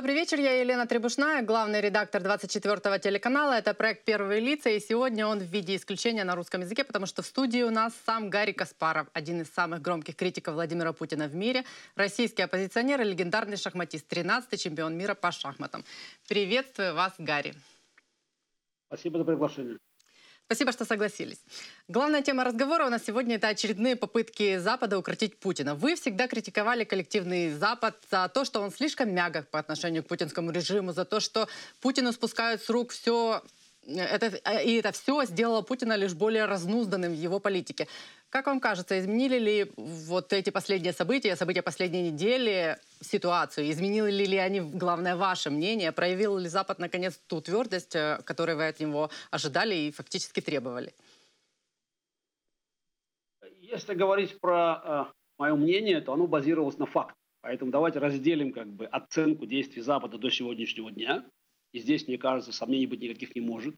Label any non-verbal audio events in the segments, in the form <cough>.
Добрый вечер, я Елена Требушная, главный редактор 24-го телеканала. Это проект «Первые лица», и сегодня он в виде исключения на русском языке, потому что в студии у нас сам Гарри Каспаров, один из самых громких критиков Владимира Путина в мире, российский оппозиционер и легендарный шахматист, 13-й чемпион мира по шахматам. Приветствую вас, Гарри. Спасибо за приглашение. Спасибо, что согласились. Главная тема разговора у нас сегодня это очередные попытки Запада укротить Путина. Вы всегда критиковали коллективный Запад за то, что он слишком мягок по отношению к путинскому режиму, за то, что Путину спускают с рук все это, и это все сделало Путина лишь более разнузданным в его политике. Как вам кажется, изменили ли вот эти последние события, события последней недели ситуацию? Изменили ли они, главное, ваше мнение? Проявил ли Запад, наконец, ту твердость, э, которую вы от него ожидали и фактически требовали? Если говорить про э, мое мнение, то оно базировалось на фактах. Поэтому давайте разделим как бы оценку действий Запада до сегодняшнего дня. И здесь, мне кажется, сомнений быть никаких не может.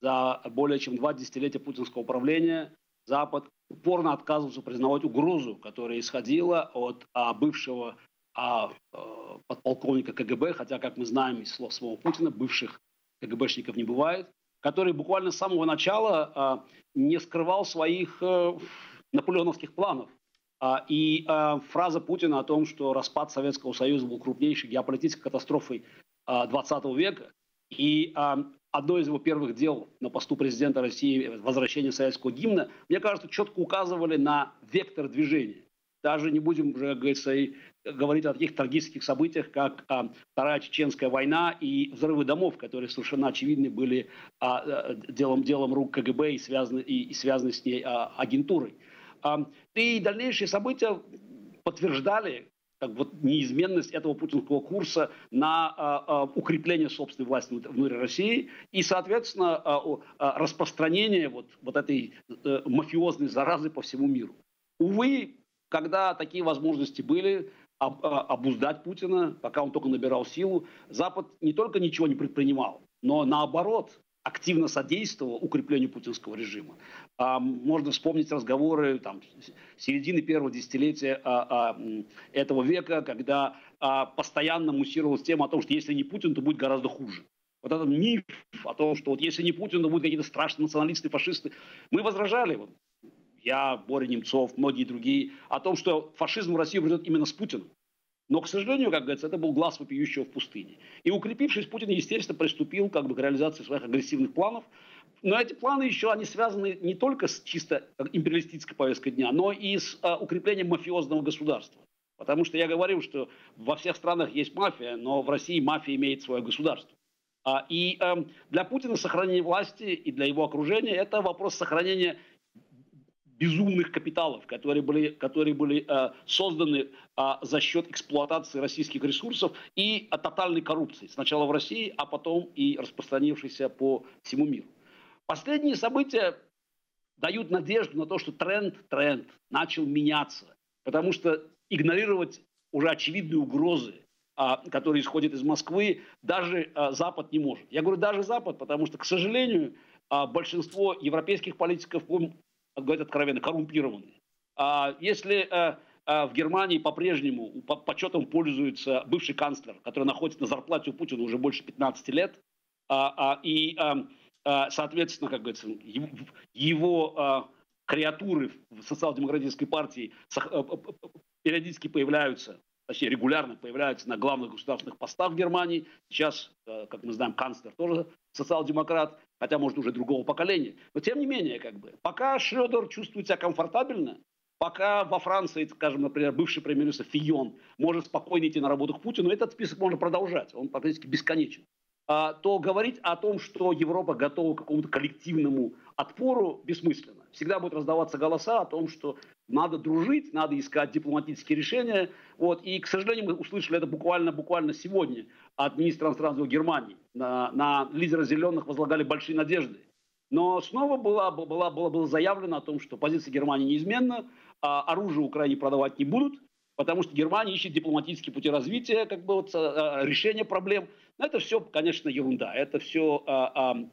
За более чем два десятилетия путинского управления Запад упорно отказывался признавать угрозу, которая исходила от а, бывшего а, а, подполковника КГБ, хотя, как мы знаем из слов самого Путина, бывших КГБшников не бывает, который буквально с самого начала а, не скрывал своих а, наполеоновских планов. А, и а, фраза Путина о том, что распад Советского Союза был крупнейшей геополитической катастрофой а, 20 века, и а, одно из его первых дел на посту президента России, возвращение советского гимна, мне кажется, четко указывали на вектор движения. Даже не будем уже, как говорится, и говорить о таких трагических событиях, как а, Вторая Чеченская война и взрывы домов, которые совершенно очевидны были а, а, делом, делом рук КГБ и связаны, и, и связаны с ней а, агентурой. А, и дальнейшие события подтверждали как вот неизменность этого путинского курса на а, а, укрепление собственной власти внутри России и, соответственно, а, распространение вот, вот этой а, мафиозной заразы по всему миру. Увы, когда такие возможности были, об, обуздать Путина, пока он только набирал силу, Запад не только ничего не предпринимал, но наоборот активно содействовал укреплению путинского режима. А, можно вспомнить разговоры там, середины первого десятилетия а, а, этого века, когда постоянно муссировалась тема о том, что если не Путин, то будет гораздо хуже. Вот этот миф о том, что вот если не Путин, то будут какие-то страшные националисты, фашисты. Мы возражали, вот, я, Боря Немцов, многие другие, о том, что фашизм в Россию придет именно с Путиным. Но, к сожалению, как говорится, это был глаз вопиющего в пустыне. И укрепившись, Путин, естественно, приступил как бы, к реализации своих агрессивных планов. Но эти планы еще, они связаны не только с чисто империалистической повесткой дня, но и с а, укреплением мафиозного государства. Потому что я говорил, что во всех странах есть мафия, но в России мафия имеет свое государство. А, и э, для Путина сохранение власти и для его окружения это вопрос сохранения безумных капиталов, которые были, которые были э, созданы э, за счет эксплуатации российских ресурсов и э, тотальной коррупции. Сначала в России, а потом и распространившейся по всему миру. Последние события дают надежду на то, что тренд, тренд начал меняться. Потому что игнорировать уже очевидные угрозы, а, которые исходят из Москвы, даже а, Запад не может. Я говорю даже Запад, потому что, к сожалению, а, большинство европейских политиков говорить откровенно, коррумпированные. А если в Германии по-прежнему почетом пользуется бывший канцлер, который находится на зарплате у Путина уже больше 15 лет, и, соответственно, как говорится, его, а, креатуры в социал-демократической партии периодически появляются точнее регулярно появляются на главных государственных постах Германии. Сейчас, э, как мы знаем, канцлер тоже социал-демократ, хотя, может, уже другого поколения. Но, тем не менее, как бы, пока Шредер чувствует себя комфортабельно, пока во Франции, скажем, например, бывший премьер-министр Фион может спокойно идти на работу к Путину, этот список можно продолжать, он практически бесконечен. А, то говорить о том, что Европа готова к какому-то коллективному отпору, бессмысленно. Всегда будут раздаваться голоса о том, что надо дружить, надо искать дипломатические решения. Вот. И, к сожалению, мы услышали это буквально-буквально сегодня от министра иностранных Германии. На, на лидера «Зеленых» возлагали большие надежды. Но снова было, было, было, было заявлено о том, что позиция Германии неизменна, а оружие Украине продавать не будут – потому что Германия ищет дипломатические пути развития, как бы вот, э, решения проблем. Но это все, конечно, ерунда. Это все а, а,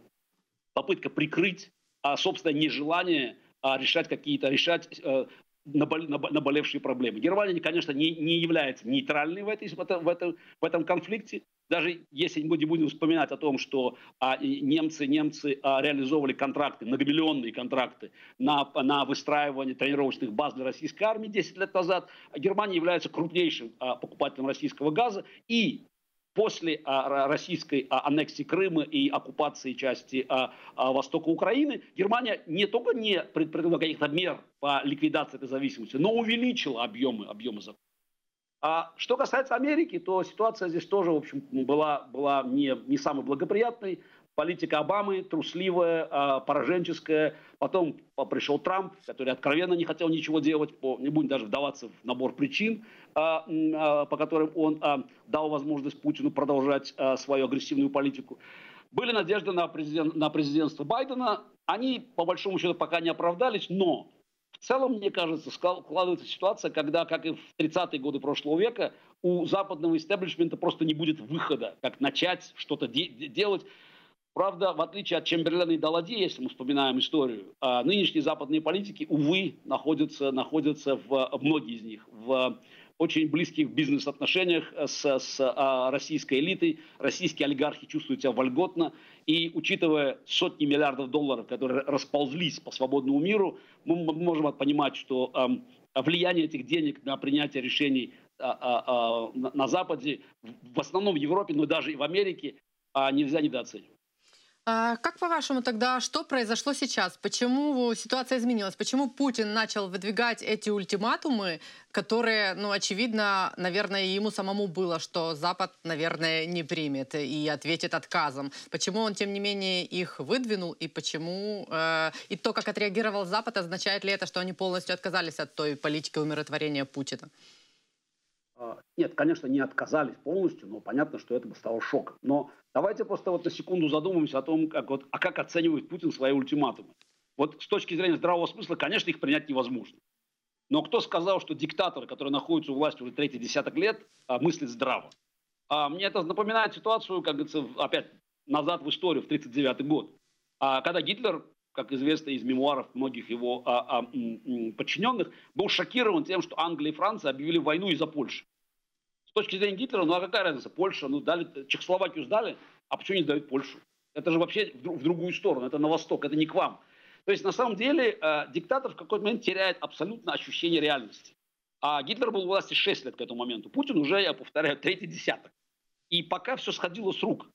попытка прикрыть а, собственное нежелание а, решать какие-то, решать а, наболевшие проблемы. Германия, конечно, не, не является нейтральной в, этой, в, этом, в этом конфликте. Даже если мы не будем вспоминать о том, что а, немцы, немцы а, реализовывали контракты, многомиллионные контракты на, на выстраивание тренировочных баз для российской армии 10 лет назад, Германия является крупнейшим а, покупателем российского газа. И после а, российской а, аннексии Крыма и оккупации части а, востока Украины, Германия не только не предприняла каких-то мер по ликвидации этой зависимости, но увеличила объемы, объемы закупок. А что касается Америки, то ситуация здесь тоже, в общем, была, была не, не самой благоприятной политика Обамы трусливая, а, пораженческая. Потом пришел Трамп, который откровенно не хотел ничего делать, не будем даже вдаваться в набор причин, а, а, по которым он дал возможность Путину продолжать свою агрессивную политику. Были надежды на, президент, на президентство Байдена. Они, по большому счету, пока не оправдались, но в целом, мне кажется, складывается ситуация, когда, как и в 30-е годы прошлого века, у западного истеблишмента просто не будет выхода, как начать что-то де- делать. Правда, в отличие от Чемберлена и Далади, если мы вспоминаем историю, а, нынешние западные политики, увы, находятся, находятся в, многие из них, в очень близких бизнес-отношениях с, с а, российской элитой. Российские олигархи чувствуют себя вольготно. И учитывая сотни миллиардов долларов, которые расползлись по свободному миру, мы можем понимать, что э, влияние этих денег на принятие решений а, на, на Западе, в основном в Европе, но даже и в Америке, нельзя недооценивать. А как по-вашему тогда, что произошло сейчас? Почему ситуация изменилась? Почему Путин начал выдвигать эти ультиматумы, которые, ну, очевидно, наверное, ему самому было, что Запад, наверное, не примет и ответит отказом. Почему он, тем не менее, их выдвинул и почему... Э, и то, как отреагировал Запад, означает ли это, что они полностью отказались от той политики умиротворения Путина? А, нет, конечно, не отказались полностью, но понятно, что это бы стало шоком. Но давайте просто вот на секунду задумаемся о том, как, вот, а как оценивает Путин свои ультиматумы. Вот с точки зрения здравого смысла, конечно, их принять невозможно. Но кто сказал, что диктатор, который находится у власти уже третий десяток лет, а, мыслит здраво? А, мне это напоминает ситуацию, как говорится, опять назад в историю, в 1939 год. А, когда Гитлер, как известно из мемуаров многих его подчиненных, был шокирован тем, что Англия и Франция объявили войну из-за Польши. С точки зрения Гитлера, ну а какая разница? Польша, ну дали, Чехословакию сдали, а почему не сдают Польшу? Это же вообще в, в другую сторону, это на восток, это не к вам. То есть на самом деле э, диктатор в какой-то момент теряет абсолютно ощущение реальности. А Гитлер был у власти 6 лет к этому моменту. Путин уже, я повторяю, третий десяток. И пока все сходило с рук.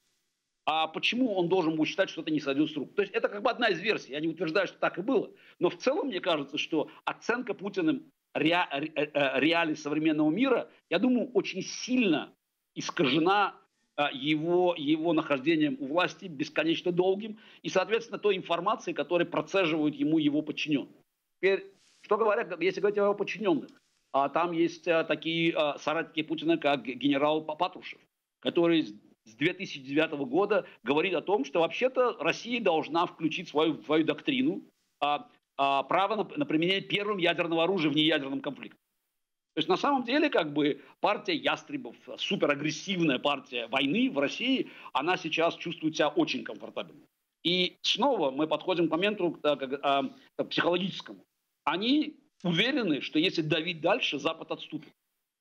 А почему он должен был считать, что это не сойдет с рук? То есть это как бы одна из версий. Я не утверждаю, что так и было. Но в целом мне кажется, что оценка Путиным ре, ре, э, э, реалий современного мира, я думаю, очень сильно искажена э, его, его нахождением у власти бесконечно долгим и, соответственно, той информацией, которую процеживают ему его подчиненные. Теперь, что говорят, если говорить о его подчиненных, а там есть такие соратники Путина, как генерал Патрушев, который с 2009 года говорит о том, что вообще-то Россия должна включить свою, свою доктрину а, а, право на, на применение первым ядерного оружия в неядерном конфликте. То есть на самом деле как бы партия ястребов, суперагрессивная партия войны в России, она сейчас чувствует себя очень комфортабельно. И снова мы подходим к моменту к, к, к, к психологическому. Они уверены, что если давить дальше, Запад отступит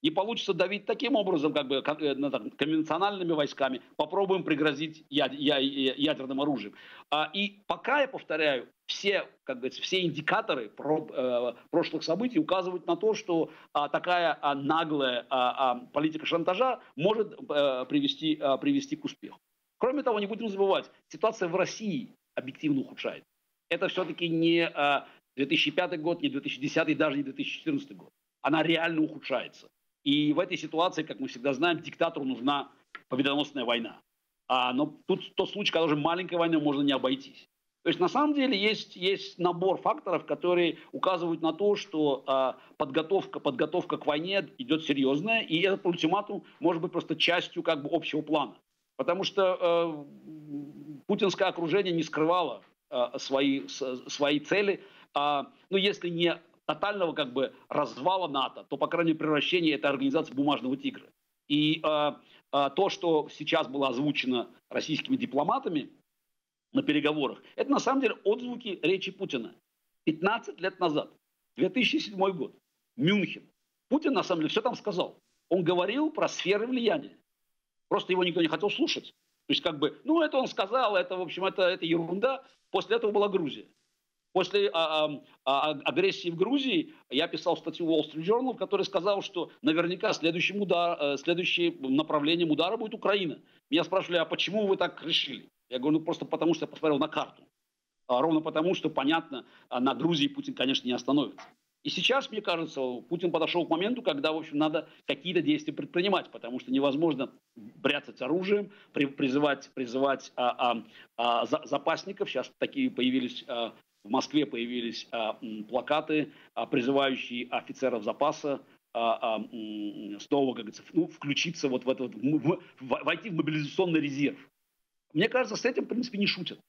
не получится давить таким образом, как бы э, ну, конвенциональными войсками, попробуем пригрозить ядерным оружием. А, и пока, я повторяю, все, как говорится, все индикаторы э, прошлых событий указывают на то, что а, такая а, наглая политика шантажа может а, привести, привести к успеху. Кроме того, не будем забывать, ситуация в России объективно ухудшается. Это все-таки не а, 2005 год, не 2010, даже не 2014 год. Она реально ухудшается. И в этой ситуации, как мы всегда знаем, диктатору нужна победоносная война. А, но тут тот случай, когда уже маленькой войной можно не обойтись. То есть на самом деле есть, есть набор факторов, которые указывают на то, что а, подготовка, подготовка к войне идет серьезная, и этот ультиматум может быть просто частью как бы общего плана. Потому что э, путинское окружение не скрывало э, свои, с, свои цели. А, ну, если не тотального как бы развала НАТО, то, по крайней мере, превращения этой организации бумажного тигра. И э, э, то, что сейчас было озвучено российскими дипломатами на переговорах, это на самом деле отзвуки речи Путина. 15 лет назад, 2007 год. Мюнхен. Путин, на самом деле, все там сказал. Он говорил про сферы влияния. Просто его никто не хотел слушать. То есть, как бы, ну, это он сказал, это, в общем, это, это ерунда. После этого была Грузия. После а, а, а, агрессии в Грузии я писал статью Wall Street Journal, в которой сказал, что наверняка следующим, удар, э, следующим направлением удара будет Украина. Меня спрашивали, а почему вы так решили? Я говорю, ну просто потому, что я посмотрел на карту. А ровно потому, что, понятно, а на Грузии Путин, конечно, не остановится. И сейчас, мне кажется, Путин подошел к моменту, когда, в общем, надо какие-то действия предпринимать, потому что невозможно бряцать оружием, призывать, призывать а, а, а, запасников. Сейчас такие появились а, в Москве появились а, плакаты, а, призывающие офицеров запаса а, снова, как говорится, ну, включиться вот в это, в, в, войти в мобилизационный резерв. Мне кажется, с этим, в принципе, не шутят.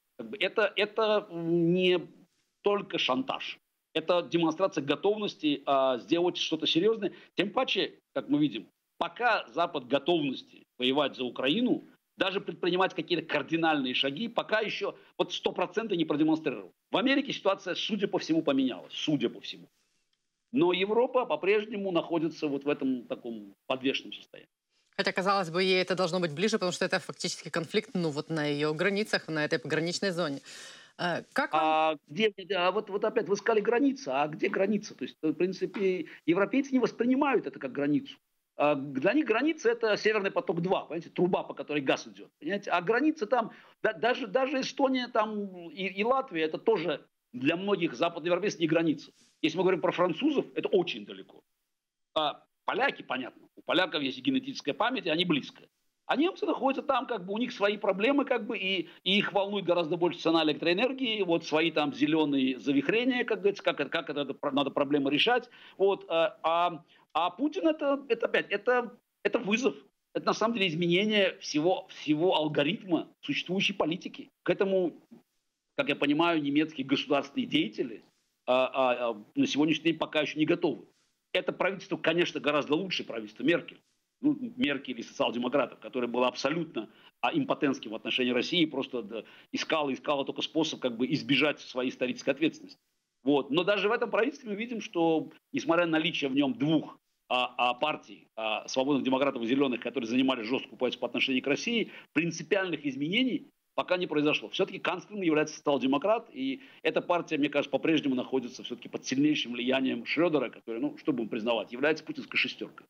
Это, это не только шантаж. Это демонстрация готовности сделать что-то серьезное. Тем паче, как мы видим, пока Запад готовности воевать за Украину – даже предпринимать какие-то кардинальные шаги, пока еще вот сто процентов не продемонстрировал. В Америке ситуация, судя по всему, поменялась, судя по всему. Но Европа по-прежнему находится вот в этом таком подвешенном состоянии. Хотя, казалось бы, ей это должно быть ближе, потому что это фактически конфликт ну, вот на ее границах, на этой пограничной зоне. Э, как вам... а, где, а вот, вот опять вы сказали граница, а где граница? То есть, в принципе, европейцы не воспринимают это как границу. А, для них граница это Северный поток-2, понимаете, труба, по которой газ идет. Понимаете? А граница там, да, даже, даже Эстония там и, и Латвия, это тоже для многих западноевропейцев не граница. Если мы говорим про французов, это очень далеко. А поляки, понятно, у поляков есть генетическая память, и они близко. А немцы находятся там, как бы у них свои проблемы, как бы, и, и их волнует гораздо больше цена электроэнергии, вот свои там зеленые завихрения, как говорится, как, как это надо проблемы решать. Вот, а, а а Путин это, это опять, это, это вызов. Это на самом деле изменение всего, всего алгоритма существующей политики. К этому, как я понимаю, немецкие государственные деятели а, а, а, на сегодняшний день пока еще не готовы. Это правительство, конечно, гораздо лучше правительства Меркель. Ну, Меркель и социал-демократов, которое было абсолютно а, импотентским в отношении России, просто да, искало, искало только способ как бы избежать своей исторической ответственности. Вот. Но даже в этом правительстве мы видим, что, несмотря на наличие в нем двух а, а партий, а, свободных демократов и зеленых, которые занимали жесткую позицию по отношению к России, принципиальных изменений пока не произошло. Все-таки канцлером является социал-демократ, и эта партия, мне кажется, по-прежнему находится все-таки под сильнейшим влиянием Шредера, который, ну, что будем признавать, является путинской шестеркой.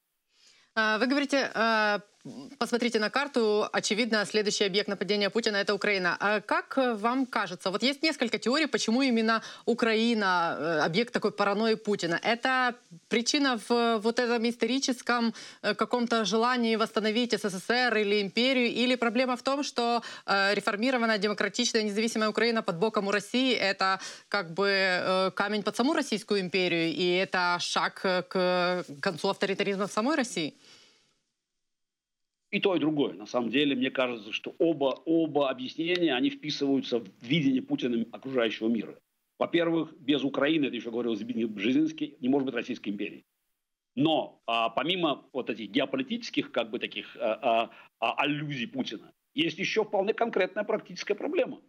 А, вы говорите, а, посмотрите на карту, очевидно, следующий объект нападения Путина – это Украина. А как вам кажется, вот есть несколько теорий, почему именно Украина э, – объект такой паранойи Путина. Это причина в вот этом историческом э, каком-то желании восстановить СССР или империю, или проблема в том, что э, реформированная, демократичная, независимая Украина под боком у России – это как бы камень под саму Российскую империю, и это шаг к концу авторитаризма в самой России? И то, и другое. На самом деле, мне кажется, что оба, оба объяснения, они вписываются в видение Путина окружающего мира. Во-первых, без Украины, это еще говорил Збигнев Бжезинский, не может быть Российской империи. Но а, помимо вот этих геополитических как бы таких а, а, а, аллюзий Путина, есть еще вполне конкретная практическая проблема.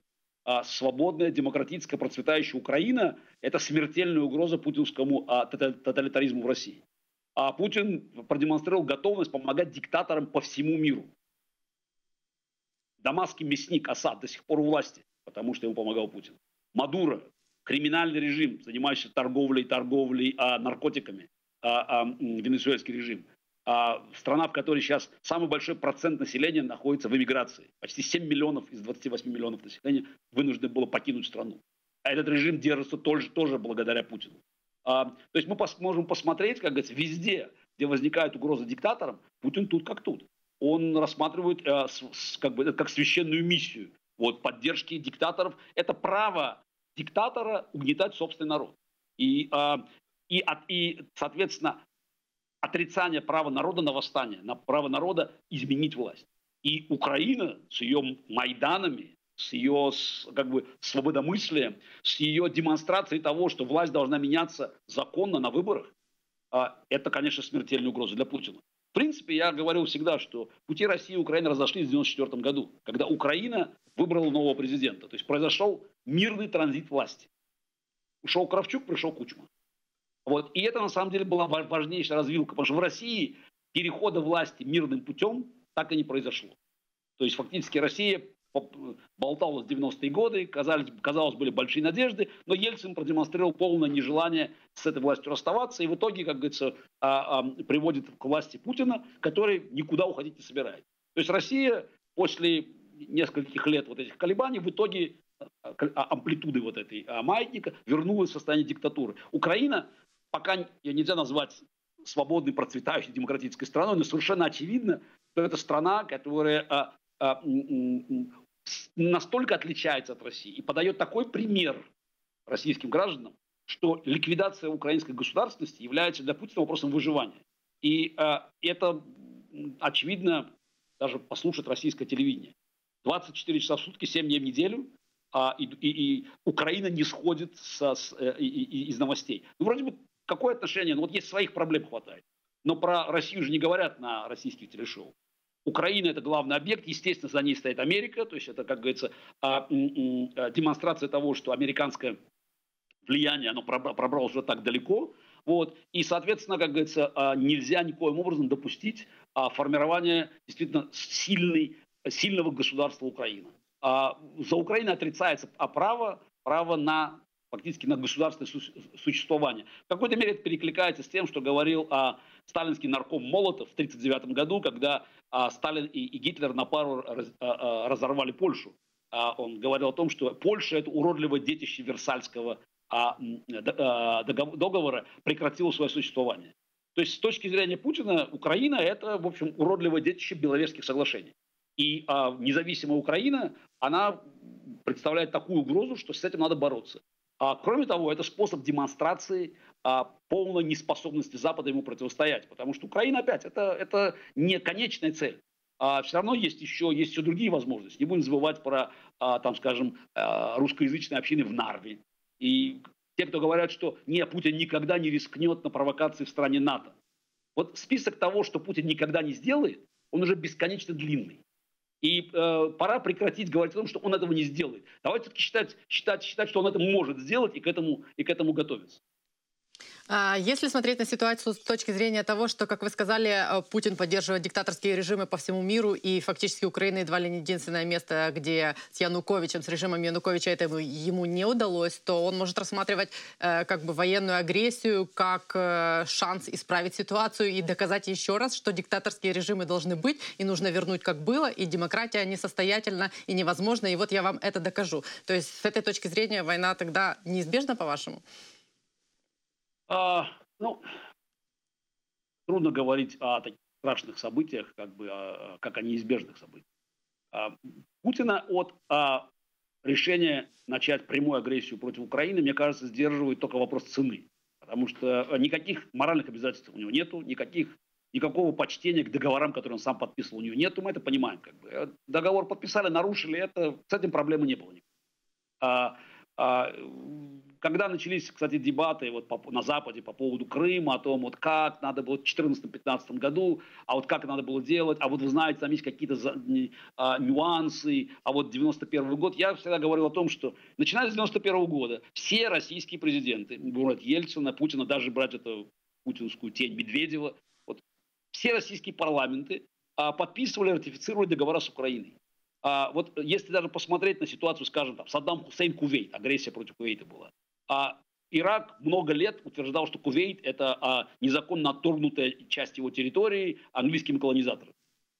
А, свободная, демократическая, процветающая Украина – это смертельная угроза путинскому а, тоталитаризму в России а Путин продемонстрировал готовность помогать диктаторам по всему миру. Дамасский мясник Асад до сих пор у власти, потому что ему помогал Путин. Мадуро, криминальный режим, занимающийся торговлей, торговлей а, наркотиками, а, а, венесуэльский режим. А, страна, в которой сейчас самый большой процент населения находится в эмиграции. Почти 7 миллионов из 28 миллионов населения вынуждены было покинуть страну. А этот режим держится тоже, тоже благодаря Путину. А, то есть мы можем посмотреть, как говорится, везде, где возникает угроза диктаторам, Путин тут как тут. Он рассматривает э, как бы, как священную миссию вот, поддержки диктаторов. Это право диктатора угнетать собственный народ. И, а, и, и, соответственно, отрицание права народа на восстание, на право народа изменить власть. И Украина с ее Майданами, с ее как бы, свободомыслием, с ее демонстрацией того, что власть должна меняться законно на выборах, а, это, конечно, смертельная угроза для Путина. В принципе, я говорил всегда, что пути России и Украины разошлись в 1994 году, когда Украина выбрала нового президента. То есть произошел мирный транзит власти. Ушел Кравчук, пришел Кучма. Вот. И это на самом деле была важнейшая развилка, потому что в России перехода власти мирным путем так и не произошло. То есть фактически Россия болталась в 90-е годы, казалось, казалось, были большие надежды, но Ельцин продемонстрировал полное нежелание с этой властью расставаться, и в итоге, как говорится, а, а, приводит к власти Путина, который никуда уходить не собирает. То есть Россия после нескольких лет вот этих колебаний в итоге а, амплитуды вот этой маятника вернулась в состояние диктатуры. Украина пока нельзя назвать свободной, процветающей демократической страной, но совершенно очевидно, что это страна, которая настолько отличается от России и подает такой пример российским гражданам, что ликвидация украинской государственности является для Путина вопросом выживания. И э, это очевидно даже послушать российское телевидение. 24 часа в сутки, 7 дней в неделю, а, и, и, и Украина не сходит со, с, э, и, и, из новостей. Ну, вроде бы, какое отношение? Ну, вот есть своих проблем хватает. Но про Россию же не говорят на российских телешоу. Украина – это главный объект, естественно, за ней стоит Америка, то есть это, как говорится, а, а, демонстрация того, что американское влияние, оно пробралось уже так далеко, вот, и, соответственно, как говорится, а, нельзя никоим образом допустить формирование действительно сильной, сильного государства Украины. За Украиной отрицается право, право на фактически на государственное существование. В какой-то мере это перекликается с тем, что говорил а, сталинский нарком Молотов в 1939 году, когда а, Сталин и, и Гитлер на пару раз, а, а, разорвали Польшу. А, он говорил о том, что Польша – это уродливое детище Версальского а, а, договора, прекратило свое существование. То есть с точки зрения Путина Украина – это, в общем, уродливое детище Беловежских соглашений. И а, независимая Украина, она представляет такую угрозу, что с этим надо бороться. А, кроме того, это способ демонстрации а, полной неспособности Запада ему противостоять. Потому что Украина опять это, это не конечная цель. А все равно есть еще, есть еще другие возможности. Не будем забывать про, а, там, скажем, а, русскоязычные общины в Нарве. И те, кто говорят, что не, Путин никогда не рискнет на провокации в стране НАТО. Вот список того, что Путин никогда не сделает, он уже бесконечно длинный. И э, пора прекратить говорить о том, что он этого не сделает. Давайте все-таки считать, считать, считать, что он это может сделать и к этому, и к этому готовиться. А если смотреть на ситуацию с точки зрения того, что, как вы сказали, э, Путин поддерживает диктаторские режимы по всему миру, и фактически Украина едва ли не единственное место, где с Януковичем, с режимом Януковича это ему не удалось, то он может рассматривать э, как бы военную агрессию как э, шанс исправить ситуацию и доказать еще раз, что диктаторские режимы должны быть, и нужно вернуть как было, и демократия несостоятельна и невозможна, и вот я вам это докажу. То есть с этой точки зрения война тогда неизбежна, по-вашему? А, ну, трудно говорить о таких страшных событиях, как бы, а, как о неизбежных событиях. А, Путина от а, решения начать прямую агрессию против Украины, мне кажется, сдерживает только вопрос цены. Потому что никаких моральных обязательств у него нету, никаких, никакого почтения к договорам, которые он сам подписывал, у него нету, мы это понимаем. Как бы. Договор подписали, нарушили, это, с этим проблемы не было. А, а, когда начались, кстати, дебаты вот по, на Западе по поводу Крыма, о том, вот как надо было в 2014-2015 году, а вот как надо было делать, а вот вы знаете, там есть какие-то а, нюансы, а вот 91 год, я всегда говорил о том, что начиная с 91 года все российские президенты, брать Ельцина, Путина, даже брать эту путинскую тень Медведева, вот, все российские парламенты а, подписывали, ратифицировали договора с Украиной. А, вот если даже посмотреть на ситуацию, скажем, там, Саддам Хусейн Кувейт, агрессия против Кувейта была. А Ирак много лет утверждал, что Кувейт – это а, незаконно отторгнутая часть его территории английскими колонизаторами.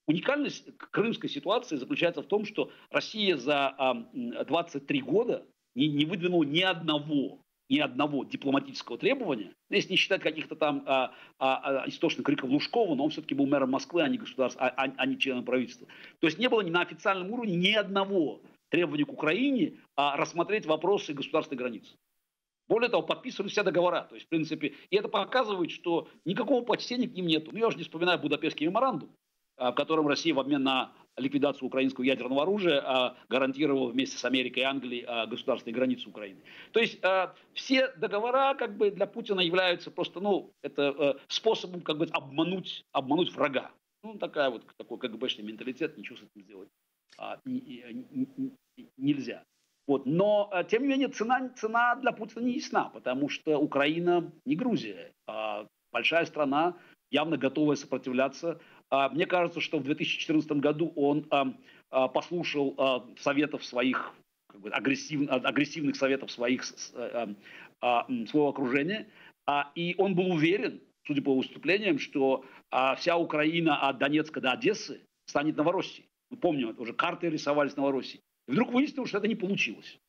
Уникальность крымской ситуации заключается в том, что Россия за а, 23 года не, не выдвинула ни одного ни одного дипломатического требования, ну, если не считать каких-то там а, а, а, источных криков Лужкова, но он все-таки был мэром Москвы, а не государства, а, а, а не членом правительства. То есть не было ни на официальном уровне ни одного требования к Украине а, рассмотреть вопросы государственной границы. Более того, подписывали все договора. То есть, в принципе, и это показывает, что никакого почтения к ним нету. Ну, я уже не вспоминаю Будапештский меморандум, а, в котором Россия в обмен на ликвидацию украинского ядерного оружия а, гарантировала вместе с Америкой и Англией а, государственные границы Украины. То есть все договора как бы для Путина являются просто ну, это, способом как бы обмануть, обмануть врага. Ну, такая вот, такой КГБшный менталитет, ничего с этим сделать нельзя. Вот. Но, э, тем не менее, цена, цена для Путина не ясна, потому что Украина не Грузия. А большая страна, явно готовая сопротивляться. А мне кажется, что в 2014 году он а, а, послушал а, советов своих, как бы, агрессив, агрессивных советов своих, а, а, своего окружения, а, и он был уверен, судя по выступлениям, что а, вся Украина от Донецка до Одессы станет Новороссией. Мы помним, уже карты рисовались Новороссии. И вдруг выяснилось, что это не получилось.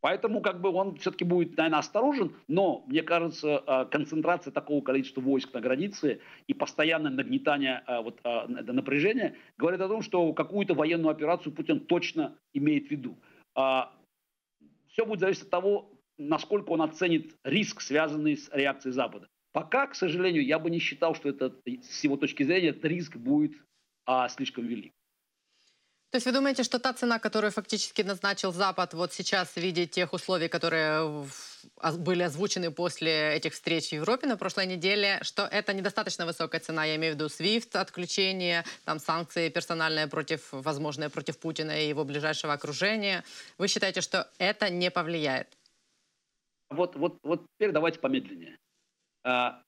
Поэтому как бы он все-таки будет, наверное, осторожен, но, мне кажется, а, концентрация такого количества войск на границе и постоянное нагнетание а, вот, а, напряжения говорит о том, что какую-то военную операцию Путин точно имеет в виду. Все будет зависеть от того, насколько он оценит риск, связанный с реакцией Запада. Пока, к сожалению, я бы не считал, что это, с его точки зрения этот риск будет а, слишком велик. То есть вы думаете, что та цена, которую фактически назначил Запад вот сейчас в виде тех условий, которые были озвучены после этих встреч в Европе на прошлой неделе, что это недостаточно высокая цена, я имею в виду SWIFT, отключение, там санкции персональные против, возможные против Путина и его ближайшего окружения. Вы считаете, что это не повлияет? Вот, вот, вот теперь давайте помедленнее. А,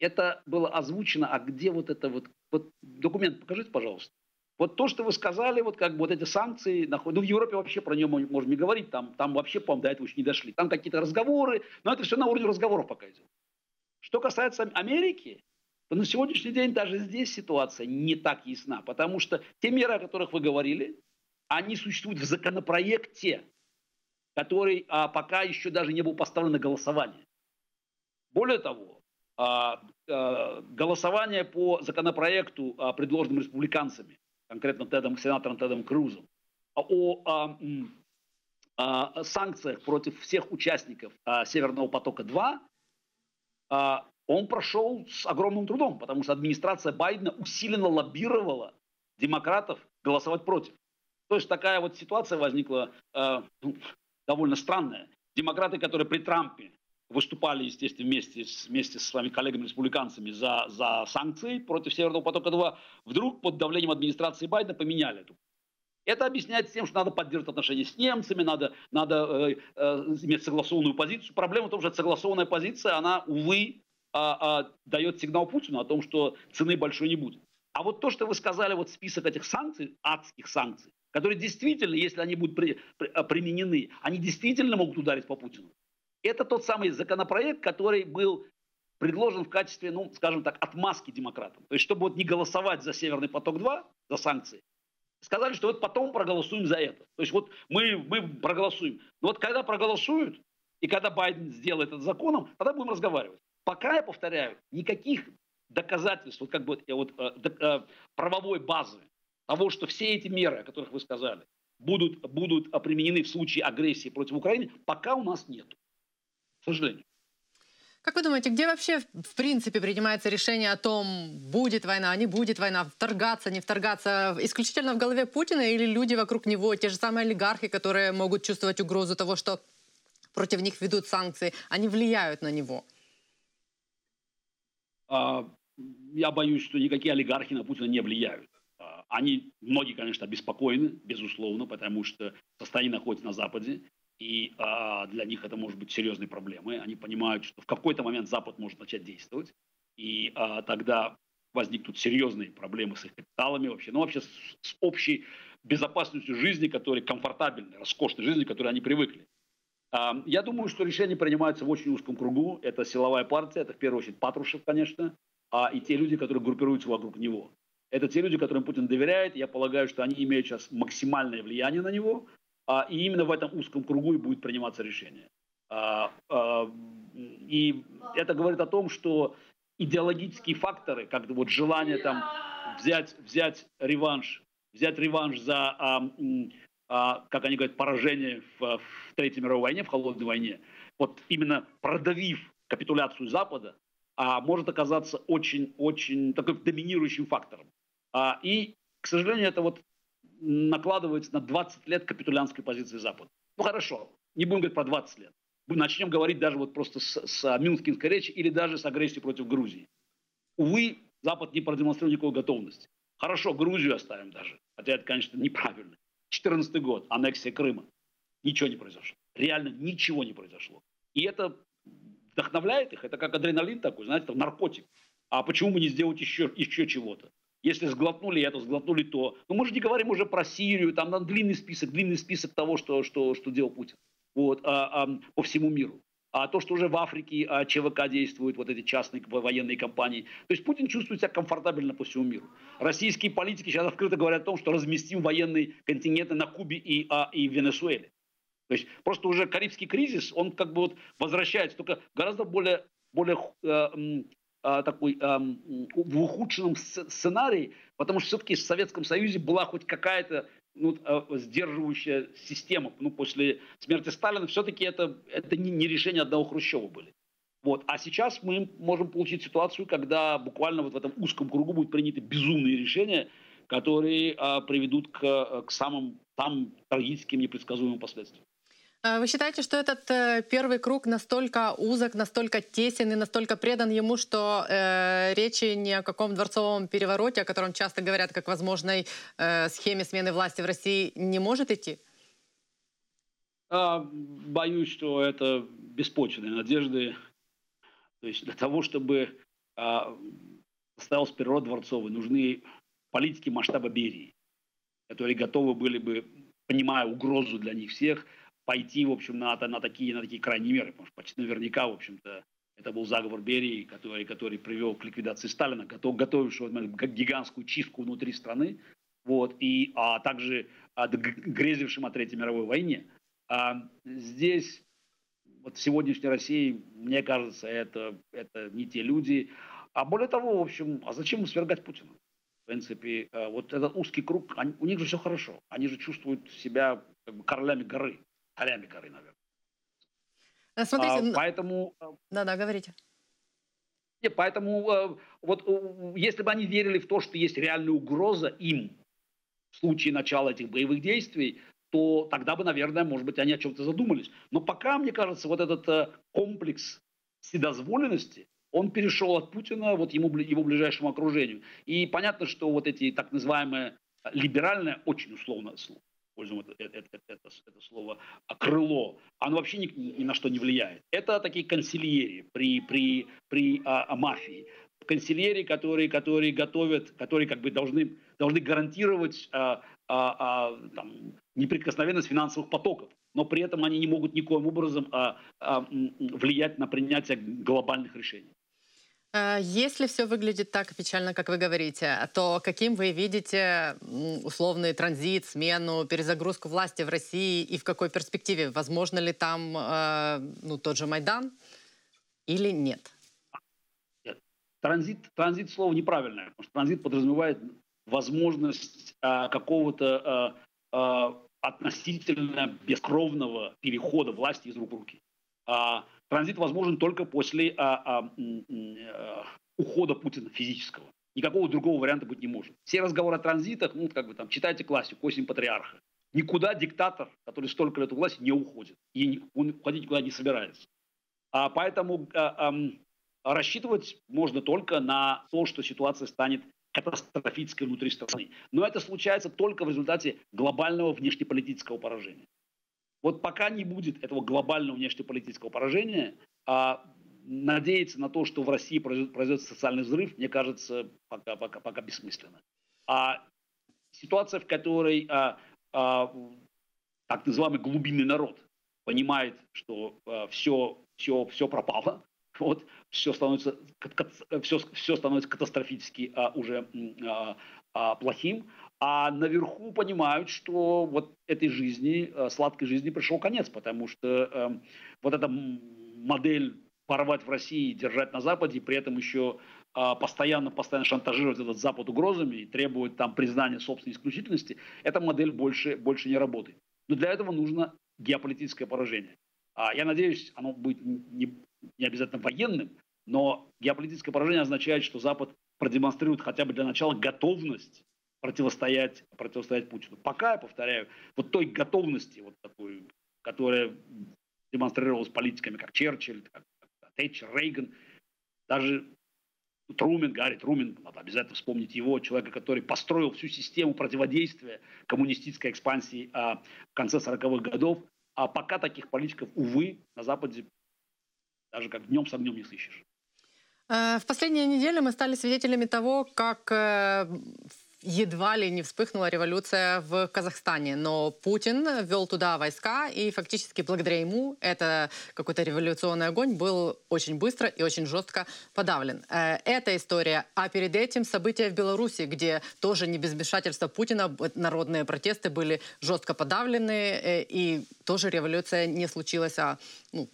это было озвучено, а где вот это вот, вот документ покажите, пожалуйста. Вот то, что вы сказали, вот как бы вот эти санкции, ну в Европе вообще про нее можно не говорить, там, там вообще, по-моему, до этого еще не дошли. Там какие-то разговоры, но это все на уровне разговоров пока идет. Что касается Америки, то на сегодняшний день даже здесь ситуация не так ясна, потому что те меры, о которых вы говорили, они существуют в законопроекте, который а, пока еще даже не был поставлен на голосование. Более того, а, а, голосование по законопроекту, а, предложенным республиканцами, конкретно Тедом, сенатором Тедом Крузом, о, о, о санкциях против всех участников Северного потока-2, он прошел с огромным трудом, потому что администрация Байдена усиленно лоббировала демократов голосовать против. То есть такая вот ситуация возникла э, довольно странная. Демократы, которые при Трампе выступали, естественно, вместе, с, вместе со своими коллегами-республиканцами за, за санкции против Северного потока-2, вдруг под давлением администрации Байдена поменяли эту. Это объясняется тем, что надо поддерживать отношения с немцами, надо, надо э, э, иметь согласованную позицию. Проблема в том, что согласованная позиция, она, увы, э, э, дает сигнал Путину о том, что цены большой не будет. А вот то, что вы сказали, вот список этих санкций, адских санкций, которые действительно, если они будут при, при, э, применены, они действительно могут ударить по Путину. Это тот самый законопроект, который был предложен в качестве, ну, скажем так, отмазки демократам. То есть, чтобы вот не голосовать за Северный поток-2, за санкции, сказали, что вот потом проголосуем за это. То есть вот мы, мы проголосуем. Но вот когда проголосуют, и когда Байден сделает это законом, тогда будем разговаривать. Пока, я повторяю, никаких доказательств, вот как бы вот, э, э, правовой базы того, что все эти меры, о которых вы сказали, будут, будут применены в случае агрессии против Украины, пока у нас нет сожалению. Как вы думаете, где вообще в принципе принимается решение о том, будет война, не будет война, вторгаться, не вторгаться? Исключительно в голове Путина или люди вокруг него, те же самые олигархи, которые могут чувствовать угрозу того, что против них ведут санкции, они влияют на него? А, я боюсь, что никакие олигархи на Путина не влияют. А, они, многие, конечно, обеспокоены, безусловно, потому что состояние находится на Западе. И а, для них это может быть серьезной проблемой. Они понимают, что в какой-то момент Запад может начать действовать, и а, тогда возникнут серьезные проблемы с их капиталами вообще, ну вообще с, с общей безопасностью жизни, которой комфортабельной, роскошной жизни, к которой они привыкли. А, я думаю, что решение принимается в очень узком кругу. Это силовая партия, это в первую очередь Патрушев, конечно, а, и те люди, которые группируются вокруг него. Это те люди, которым Путин доверяет. Я полагаю, что они имеют сейчас максимальное влияние на него. А, и именно в этом узком кругу и будет приниматься решение. А, а, и это говорит о том, что идеологические факторы, как вот желание там взять, взять реванш, взять реванш за, как они говорят, поражение в, в Третьей мировой войне, в Холодной войне, вот именно продавив капитуляцию Запада, может оказаться очень-очень таким доминирующим фактором. И, к сожалению, это вот накладывается на 20 лет капитулянской позиции Запада. Ну хорошо, не будем говорить про 20 лет. Начнем говорить даже вот просто с, с Мюнхенской речи или даже с агрессией против Грузии. Увы, Запад не продемонстрировал никакой готовности. Хорошо, Грузию оставим даже. Хотя это, конечно, неправильно. 14 год, аннексия Крыма. ничего не произошло. Реально ничего не произошло. И это вдохновляет их, это как адреналин такой, знаете, там наркотик. А почему бы не сделать еще, еще чего-то? Если сглотнули это, сглотнули то. Но мы же не говорим уже про Сирию, там, там длинный список, длинный список того, что, что, что делал Путин вот, а, а, по всему миру. А то, что уже в Африке а, ЧВК действуют, вот эти частные военные компании. То есть Путин чувствует себя комфортабельно по всему миру. Российские политики сейчас открыто говорят о том, что разместим военные контингенты на Кубе и, а, и в Венесуэле. То есть просто уже Карибский кризис, он как бы вот возвращается, только гораздо более, более э, такой э, в ухудшенном сценарии, потому что все-таки в Советском Союзе была хоть какая-то ну, э, сдерживающая система. Ну, после смерти Сталина все-таки это, это не, решение одного Хрущева были. Вот. А сейчас мы можем получить ситуацию, когда буквально вот в этом узком кругу будут приняты безумные решения, которые а, приведут к, к самым там трагическим непредсказуемым последствиям. А вы считаете, что этот э, первый круг настолько узок, настолько тесен и настолько предан ему, что э, речи ни о каком дворцовом перевороте, о котором часто говорят как возможной э, схеме смены власти в России, не может идти? А, боюсь, что это беспочвенные надежды. То есть для того, чтобы а, состоялся переворот дворцовый, нужны политики масштаба Берии, которые готовы были бы, понимая угрозу для них всех, пойти, в общем, на, на, такие, на такие крайние меры. Потому что почти наверняка, в общем-то, это был заговор Берии, который, который привел к ликвидации Сталина, готов, готовившего гигантскую чистку внутри страны, вот, и, а также а, грезившим о Третьей мировой войне. А здесь, вот в сегодняшней России, мне кажется, это, это не те люди. А более того, в общем, а зачем свергать Путина? В принципе, э, вот этот узкий круг, они, у них же все хорошо. Они же чувствуют себя как бы королями горы. Алями коры, наверное. Э, смотрите, а, поэтому... Э, Да-да, говорите. Нет, поэтому э, вот если бы они верили в то, что есть реальная угроза им в случае начала этих боевых действий, то тогда бы, наверное, может быть, они о чем-то задумались. Но пока, мне кажется, вот этот комплекс вседозволенности, он перешел от Путина вот ему, его ближайшему окружению. И понятно, что вот эти так называемые либеральное, очень условное слово, используем это, это, это, это, это слово, а крыло, оно вообще ни, ни на что не влияет. Это такие консильери при, при, при а, а, мафии. Консильери, которые, которые готовят, которые как бы должны, должны гарантировать а, а, а, там, неприкосновенность финансовых потоков, но при этом они не могут никоим образом а, а, влиять на принятие глобальных решений. Э, если все выглядит так печально, как вы говорите, то каким вы видите условный транзит, смену, перезагрузку власти в России и в какой перспективе? Возможно ли там э, ну, тот же Майдан или нет? Транзит, транзит слово неправильное, потому что транзит подразумевает возможность э, какого-то э, э, относительно бескровного перехода власти из рук в руки. А, транзит возможен только после а, а, а, ухода Путина физического. Никакого другого варианта быть не может. Все разговоры о транзитах, ну, как бы там, читайте классику, «Осень патриарха». Никуда диктатор, который столько лет у власти, не уходит. И он уходить никуда не собирается. А поэтому а, а, рассчитывать можно только на то, что ситуация станет катастрофической внутри страны. Но это случается только в результате глобального внешнеполитического поражения. Вот пока не будет этого глобального внешнеполитического поражения, а надеяться на то, что в России произойдет, социальный взрыв, мне кажется, пока, пока, пока бессмысленно. А ситуация, в которой а, а, так называемый глубинный народ понимает, что а, все, все, все пропало, <laughs> вот, все становится, все, все становится катастрофически а, уже а, а, плохим, а наверху понимают, что вот этой жизни, э, сладкой жизни пришел конец, потому что э, вот эта модель порвать в России, держать на Западе, при этом еще э, постоянно, постоянно шантажировать этот Запад угрозами и требовать там признания собственной исключительности, эта модель больше, больше не работает. Но для этого нужно геополитическое поражение. А я надеюсь, оно будет не, не обязательно военным, но геополитическое поражение означает, что Запад продемонстрирует хотя бы для начала готовность противостоять, противостоять Путину. Пока, я повторяю, вот той готовности, вот такой, которая демонстрировалась политиками, как Черчилль, как, как Тэтчер, Рейган, даже Трумен, Гарри Трумен, надо обязательно вспомнить его, человека, который построил всю систему противодействия коммунистической экспансии а, в конце 40-х годов, А пока таких политиков, увы, на Западе даже как днем с огнем не сыщешь. Э, в последние недели мы стали свидетелями того, как э, едва ли не вспыхнула революция в Казахстане, но Путин ввел туда войска, и фактически благодаря ему это какой-то революционный огонь был очень быстро и очень жестко подавлен. Э, эта история, а перед этим события в Беларуси, где тоже не без вмешательства Путина народные протесты были жестко подавлены, э, и тоже революция не случилась, а ну,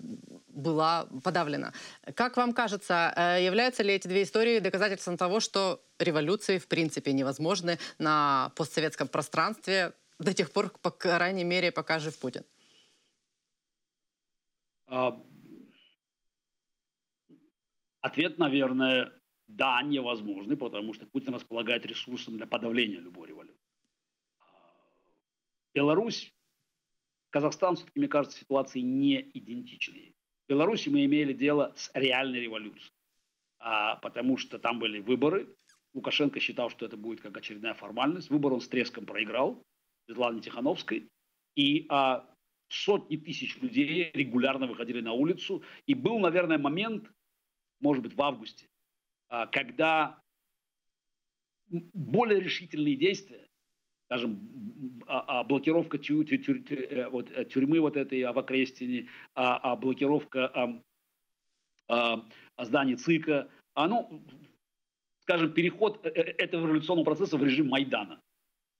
была подавлена. Как вам кажется, э, являются ли эти две истории доказательством того, что революции в принципе невозможны на постсоветском пространстве до тех пор, по крайней мере, пока жив Путин? А, ответ, наверное, да, невозможны, потому что Путин располагает ресурсом для подавления любой революции. А, Беларусь, Казахстан, все-таки, мне кажется, ситуации не идентичные. В Беларуси мы имели дело с реальной революцией, а, потому что там были выборы. Лукашенко считал, что это будет как очередная формальность. Выбор он с треском проиграл Светлане Тихановской. И а, сотни тысяч людей регулярно выходили на улицу. И был, наверное, момент, может быть, в августе, а, когда более решительные действия, скажем, а, а, блокировка тю, тю, тю, тю, э, вот, э, тюрьмы вот этой в Окрестине, а, а блокировка а, а, зданий ЦИКа, ну, скажем, переход э, этого революционного процесса в режим Майдана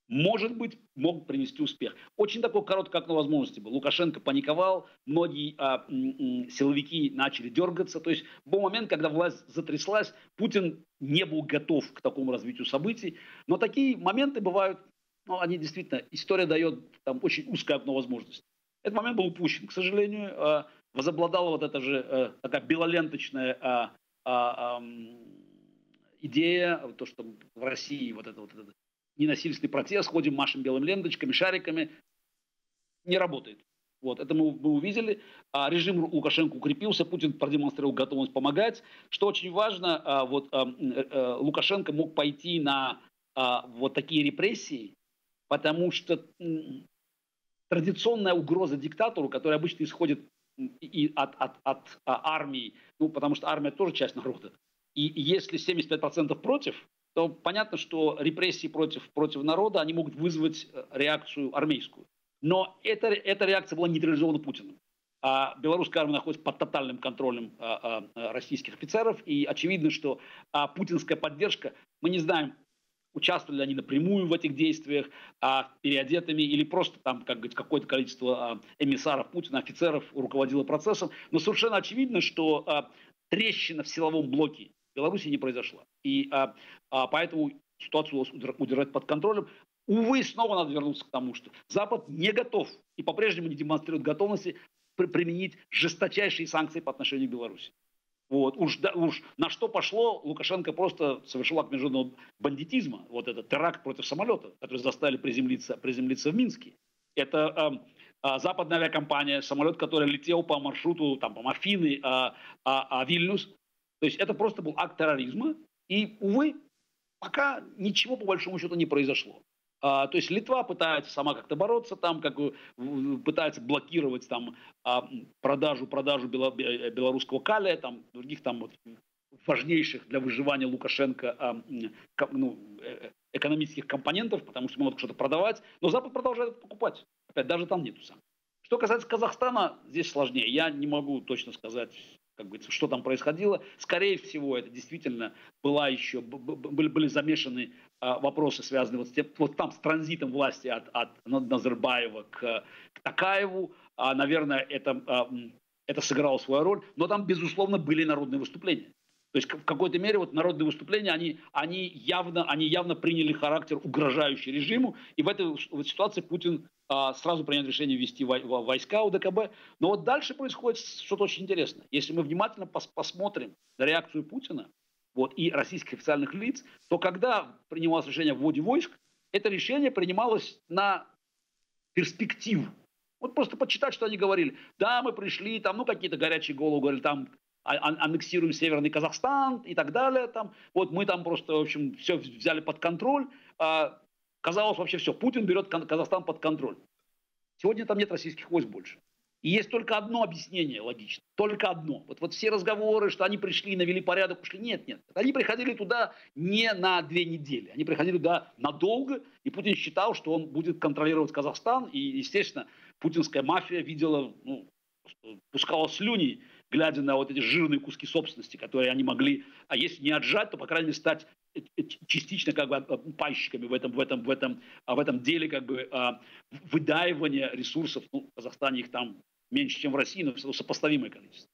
может быть, мог принести успех. Очень такой короткий окно возможности был. Лукашенко паниковал, многие а, м, силовики начали дергаться. То есть был момент, когда власть затряслась, Путин не был готов к такому развитию событий. Но такие моменты бывают но они действительно, история дает там очень узкое окно возможностей. Этот момент был упущен, к сожалению. Э, возобладала вот эта же э, такая белоленточная э, идея, то, что в России вот это вот этот ненасильственный протест, ходим, машем белыми ленточками, шариками, не работает. Вот, это мы, мы увидели. А режим Лукашенко укрепился, Путин продемонстрировал готовность помогать. Что очень важно, вот, Лукашенко мог пойти на вот такие репрессии, потому что традиционная угроза диктатору, которая обычно исходит и от, от, от а, армии, ну, потому что армия тоже часть народа, и если 75% против, то понятно, что репрессии против, против народа, они могут вызвать э, реакцию армейскую. Но эта, эта реакция была нейтрализована Путиным. А белорусская армия находится под тотальным контролем а, а, российских офицеров, и очевидно, что а, путинская поддержка, мы не знаем, участвовали они напрямую в этих действиях, а, переодетыми или просто там, как говорить, какое-то количество а, эмиссаров Путина, офицеров руководило процессом. Но совершенно очевидно, что а, трещина в силовом блоке Беларуси не произошла. И а, а, поэтому ситуацию удалось удержать под контролем. Увы, снова надо вернуться к тому, что Запад не готов и по-прежнему не демонстрирует готовности применить жесточайшие санкции по отношению к Беларуси. Вот. Уж, да, уж на что пошло, Лукашенко просто совершил акт международного бандитизма. Вот этот теракт против самолета, который заставили приземлиться, приземлиться в Минске. Это э, э, западная авиакомпания, самолет, который летел по маршруту, там, по Афины, э, э, э, Вильнюс. То есть это просто был акт терроризма. И, увы, пока ничего по большому счету не произошло. А, то есть Литва пытается сама как-то бороться там, как пытается блокировать там а, продажу, продажу э, белорусского калия, там других там вот важнейших для выживания Лукашенко а, ну, э, экономических компонентов, потому что могут что-то продавать, но Запад продолжает покупать. Опять даже там нету сам. Что касается Казахстана, здесь сложнее. Я не могу точно сказать, как говорится, что там происходило. Скорее всего, это действительно была еще, были, были замешаны а, вопросы, связанные вот, с тем, вот там с транзитом власти от, от Назарбаева к, к Такаеву. А, наверное, это, а, это сыграло свою роль. Но там, безусловно, были народные выступления. То есть в какой-то мере вот народные выступления, они, они, явно, они явно приняли характер угрожающий режиму. И в этой в этой ситуации Путин сразу принял решение ввести войска у ДКБ. Но вот дальше происходит что-то очень интересное. Если мы внимательно пос посмотрим на реакцию Путина, вот, и российских официальных лиц, то когда принималось решение о вводе войск, это решение принималось на перспективу. Вот просто почитать, что они говорили. Да, мы пришли, там, ну, какие-то горячие головы говорили, там, а, а, аннексируем Северный Казахстан и так далее. Там. Вот мы там просто, в общем, все взяли под контроль. А, казалось вообще все, Путин берет Казахстан под контроль. Сегодня там нет российских войск больше. И есть только одно объяснение логично. Только одно. Вот, вот все разговоры, что они пришли, навели порядок, ушли. Нет, нет. Они приходили туда не на две недели. Они приходили туда надолго. И Путин считал, что он будет контролировать Казахстан. И, естественно, путинская мафия видела, ну, пускала слюни, глядя на вот эти жирные куски собственности, которые они могли, а если не отжать, то, по крайней мере, стать э, э, частично как бы пайщиками в этом, в этом, в этом, в этом деле как бы выдаивания ресурсов. Ну, в Казахстане их там меньше, чем в России, но все сопоставимое количество.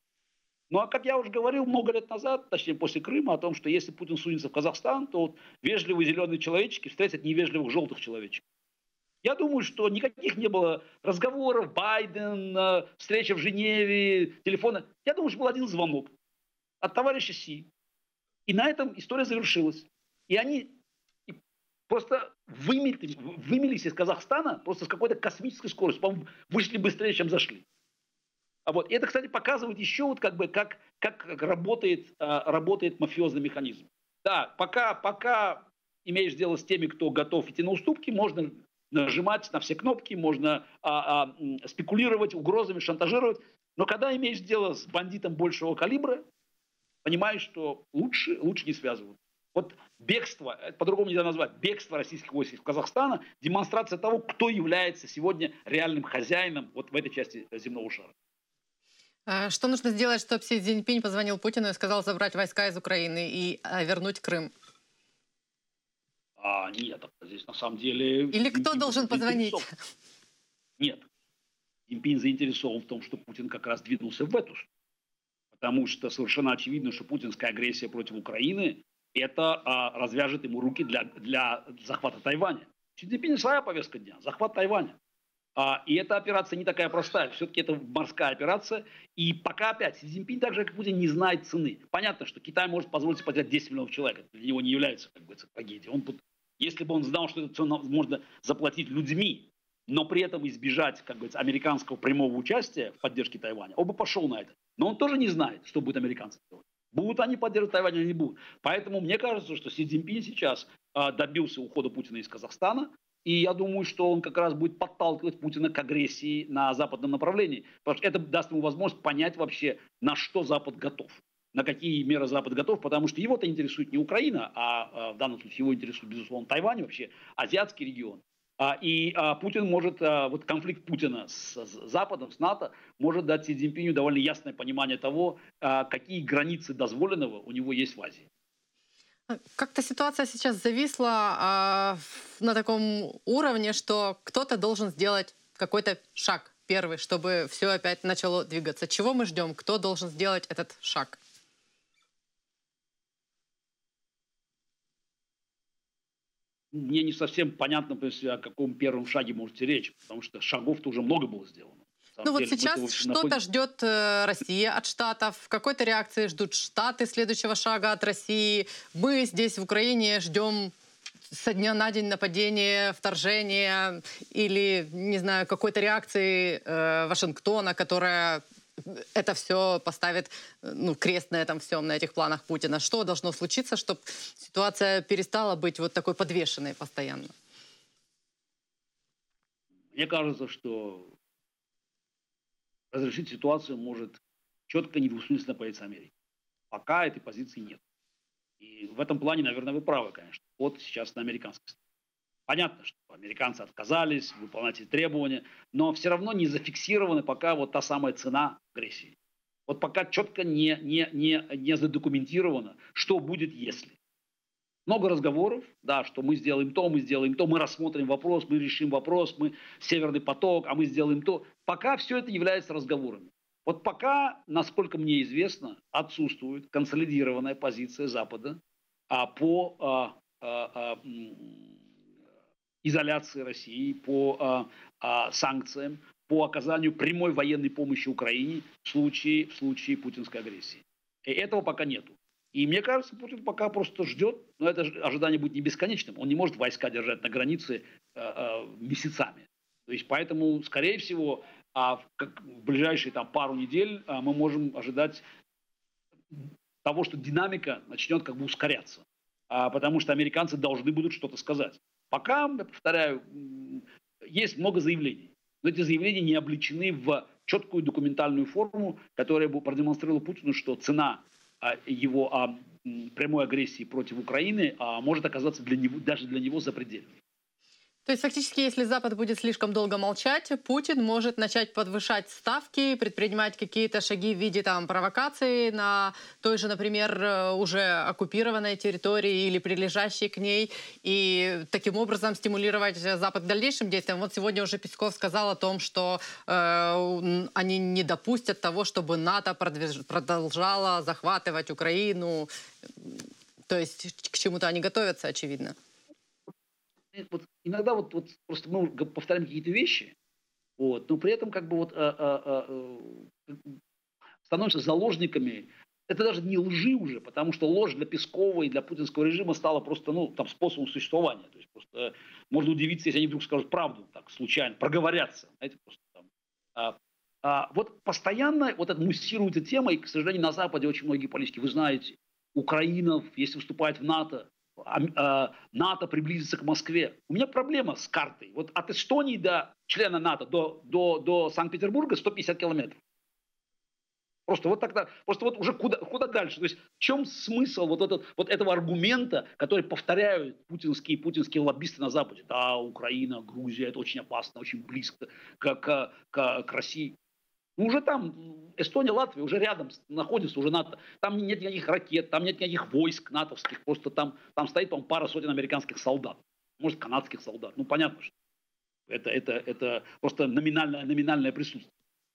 Ну а как я уже говорил много лет назад, точнее после Крыма, о том, что если Путин сунется в Казахстан, то вот вежливые зеленые человечки встретят невежливых желтых человечек. Я думаю, что никаких не было разговоров, Байден, встреча в Женеве, телефона. Я думаю, что был один звонок от товарища Си. И на этом история завершилась. И они просто вымели, вымелись из Казахстана просто с какой-то космической скоростью. По-моему, вышли быстрее, чем зашли. А вот. И это, кстати, показывает еще, вот как, бы, как, как работает, а, работает мафиозный механизм. Да, пока, пока имеешь дело с теми, кто готов идти на уступки, можно нажимать на все кнопки, можно а, а, спекулировать угрозами, шантажировать. Но когда имеешь дело с бандитом большего калибра, понимаешь, что лучше, лучше не связываться. Вот бегство, по-другому нельзя назвать, бегство российских войск из Казахстана, демонстрация того, кто является сегодня реальным хозяином вот в этой части земного шара. А что нужно сделать, чтобы Си Цзиньпинь позвонил Путину и сказал забрать войска из Украины и а, вернуть Крым? А, нет, здесь на самом деле... Или кто должен позвонить? Нет. Цзиньпинь заинтересован в том, что Путин как раз двинулся в эту Потому что совершенно очевидно, что путинская агрессия против Украины это а, развяжет ему руки для, для захвата Тайваня. Си Цзиньпинь своя повестка дня, захват Тайваня. А, и эта операция не такая простая. Все-таки это морская операция. И пока опять Си Цзиньпинь, так же как Путин, не знает цены. Понятно, что Китай может позволить себе потерять 10 миллионов человек. Это для него не является, как говорится, трагедией. Он, если бы он знал, что эту цену можно заплатить людьми, но при этом избежать, как говорится, американского прямого участия в поддержке Тайваня, он бы пошел на это. Но он тоже не знает, что будет американцы делать. Будут они поддерживать Тайвань или не будут. Поэтому мне кажется, что Си Цзиньпинь сейчас а, добился ухода Путина из Казахстана. И я думаю, что он как раз будет подталкивать Путина к агрессии на западном направлении. Потому что это даст ему возможность понять вообще, на что Запад готов. На какие меры Запад готов, потому что его-то интересует не Украина, а, а в данном случае его интересует, безусловно, Тайвань вообще, азиатский регион. А, и а, Путин может, вот конфликт Путина с Западом, с НАТО, может дать Си Цзиньпиню довольно ясное понимание того, какие границы дозволенного у него есть в Азии. Как-то ситуация сейчас зависла на таком уровне, что кто-то должен сделать какой-то шаг первый, чтобы все опять начало двигаться. Чего мы ждем? Кто должен сделать этот шаг? Мне не совсем понятно, о каком первом шаге можете речь, потому что шагов-то уже много было сделано. Ну вот сейчас что-то находим... ждет э, Россия от Штатов, какой-то реакции ждут Штаты следующего шага от России. Мы здесь в Украине ждем со дня на день нападения, вторжения или, не знаю, какой-то реакции э, Вашингтона, которая это все поставит ну, крест на этом всем, на этих планах Путина. Что должно случиться, чтобы ситуация перестала быть вот такой подвешенной постоянно? Мне кажется, что разрешить ситуацию может четко, недвусмысленно позиция Америки. Пока этой позиции нет. И в этом плане, наверное, вы правы, конечно. Вот сейчас на американской стороне. Понятно, что американцы отказались выполнять эти требования, но все равно не зафиксированы пока вот та самая цена агрессии. Вот пока четко не, не, не, не задокументировано, что будет, если. Много разговоров, да, что мы сделаем то, мы сделаем то, мы рассмотрим вопрос, мы решим вопрос, мы северный поток, а мы сделаем то. Пока все это является разговорами. Вот пока, насколько мне известно, отсутствует консолидированная позиция Запада а, по а, а, а, изоляции России, по а, санкциям, по оказанию прямой военной помощи Украине в случае, в случае путинской агрессии. И этого пока нету. И мне кажется, Путин пока просто ждет, но это ожидание будет не бесконечным. Он не может войска держать на границе э, э, месяцами. То есть поэтому, скорее всего, а как в ближайшие там, пару недель а, мы можем ожидать того, что динамика начнет как бы ускоряться. А, потому что американцы должны будут что-то сказать. Пока, я повторяю, есть много заявлений. Но эти заявления не обличены в четкую документальную форму, которая бы продемонстрировала Путину, что цена а, его а, прямой агрессии против Украины а, может оказаться для него, даже для него запредельной. То есть фактически, если Запад будет слишком долго молчать, Путин может начать подвышать ставки, предпринимать какие-то шаги в виде там провокации на той же, например, э, уже оккупированной территории или прилежащей к ней, и таким образом стимулировать Запад к дальнейшим действиям. Вот сегодня уже Песков сказал о том, что э, они не допустят того, чтобы НАТО продвиж... продолжало захватывать Украину. То есть к чему-то они готовятся, очевидно вот иногда вот, вот просто мы повторяем какие-то вещи, вот, но при этом как бы вот а, а, а, становимся заложниками. Это даже не лжи уже, потому что ложь для Пескова и для путинского режима стала просто ну, там, способом существования. То есть просто можно удивиться, если они вдруг скажут правду, так случайно, проговорятся. Знаете, просто там. А, а, вот постоянно вот это муссируется тема, и, к сожалению, на Западе очень многие политики, вы знаете, Украина, если вступает в НАТО, НАТО приблизится к Москве. У меня проблема с картой. Вот от Эстонии до члена НАТО, до, до, до Санкт-Петербурга 150 километров. Просто вот тогда, просто вот уже куда, куда дальше? То есть в чем смысл вот, этот, вот этого аргумента, который повторяют путинские, путинские лоббисты на Западе? Да, Украина, Грузия, это очень опасно, очень близко к, к, к, к России. Ну, уже там Эстония, Латвия уже рядом находится, уже НАТО. Там нет никаких ракет, там нет никаких войск натовских. Просто там, там стоит, по пара сотен американских солдат. Может, канадских солдат. Ну, понятно, что это, это, это просто номинальное, номинальное присутствие.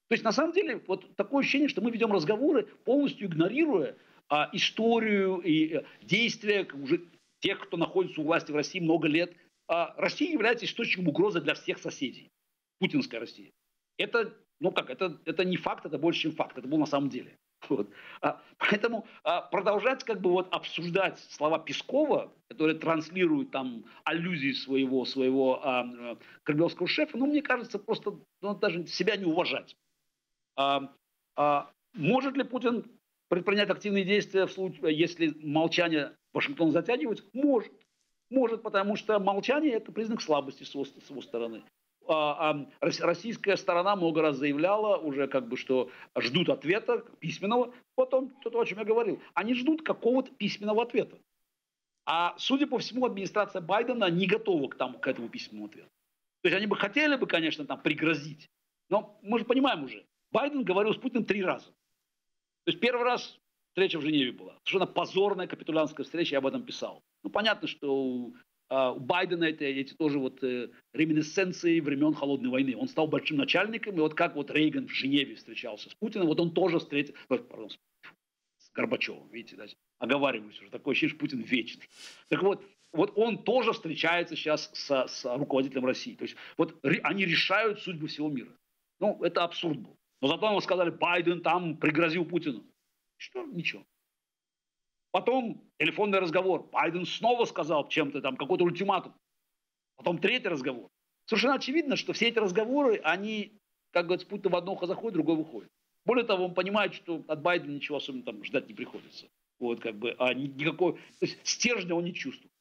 То есть, на самом деле, вот такое ощущение, что мы ведем разговоры, полностью игнорируя а, историю и а, действия уже тех, кто находится у власти в России много лет. А, Россия является источником угрозы для всех соседей. Путинская Россия. Это ну как, это, это не факт, это больше, чем факт. Это был на самом деле. <laughs> Вот. А, поэтому а, продолжать как бы вот обсуждать слова Пескова, которые транслируют там аллюзии своего, своего а, кремлевского шефа, ну, мне кажется, просто ну, даже себя не уважать. А, а, может ли Путин предпринять активные действия в случае, если молчание Вашингтона затягивается? Может. Может, потому что молчание – это признак слабости с его, с его стороны. А, а, российская сторона много раз заявляла уже как бы, что ждут ответа письменного. Потом, то, о чем я говорил, они ждут какого-то письменного ответа. А судя по всему, администрация Байдена не готова к, тому, к этому письменному ответу. То есть они бы хотели бы, конечно, там пригрозить. Но мы же понимаем уже, Байден говорил с Путиным три раза. То есть первый раз встреча в Женеве была. Совершенно позорная капитулянская встреча, я об этом писал. Ну, понятно, что у Байдена это, эти тоже вот э, реминесценции времен Холодной войны. Он стал большим начальником, и вот как вот Рейган в Женеве встречался с Путиным, вот он тоже встретил, пардон, с Горбачевым, видите, да, оговариваюсь уже, такое ощущение, что Путин вечный. Так вот, вот он тоже встречается сейчас с, с руководителем России. То есть вот ре, они решают судьбу всего мира. Ну, это абсурд был. Но зато ему сказали, Байден там пригрозил Путину. Что? Ничего. Потом телефонный разговор. Байден снова сказал чем-то там, какой-то ультиматум. Потом третий разговор. Совершенно очевидно, что все эти разговоры, они, как говорится, Путин в одно заходит, другой выходит. Более того, он понимает, что от Байдена ничего особенно там ждать не приходится. Вот как бы, а никакой, то есть стержня он не чувствует.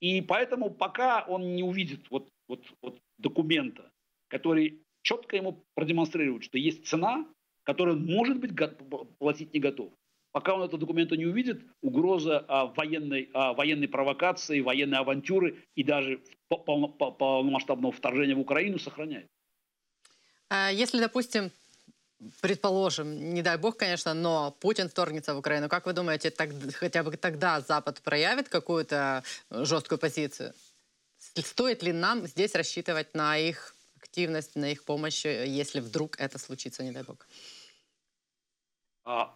И поэтому пока он не увидит вот, вот, вот документа, который четко ему продемонстрирует, что есть цена, которую он, может быть, платить не готов. Пока он этого документа не увидит, угроза а, военной, а, военной провокации, военной авантюры и даже полно, полномасштабного вторжения в Украину сохраняет. А если, допустим, предположим, не дай бог, конечно, но Путин вторгнется в Украину, как вы думаете, так, хотя бы тогда Запад проявит какую-то жесткую позицию? Стоит ли нам здесь рассчитывать на их активность, на их помощь, если вдруг это случится, не дай бог? А,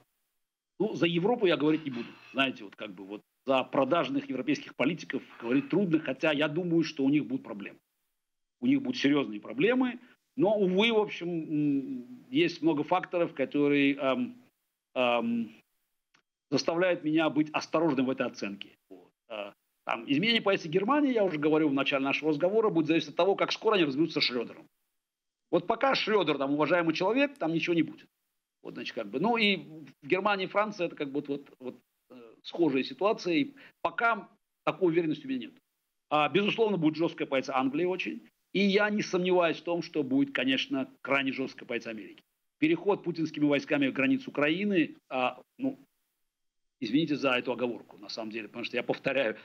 ну, за Европу я говорить не буду. Знаете, вот как бы вот за продажных европейских политиков говорить трудно, хотя я думаю, что у них будут проблемы. У них будут серьезные проблемы, но, увы, в общем, есть много факторов, которые эм, эм, заставляют меня быть осторожным в этой оценке. Вот. Э, там, изменение позиции Германии, я уже говорил в начале нашего разговора, будет зависеть от того, как скоро они разберутся с Шредером. Вот пока Шредер, там, уважаемый человек, там ничего не будет. Вот, значит, как бы. Ну и в Германии и Франции это как бы вот, вот э, схожая ситуация. И пока такой уверенности у меня нет. А, безусловно, будет жесткая позиция Англии очень. И я не сомневаюсь в том, что будет, конечно, крайне жесткая позиция Америки. переход путинскими войсками в границу Украины, а, ну, извините за эту оговорку, на самом деле, потому что я повторяю,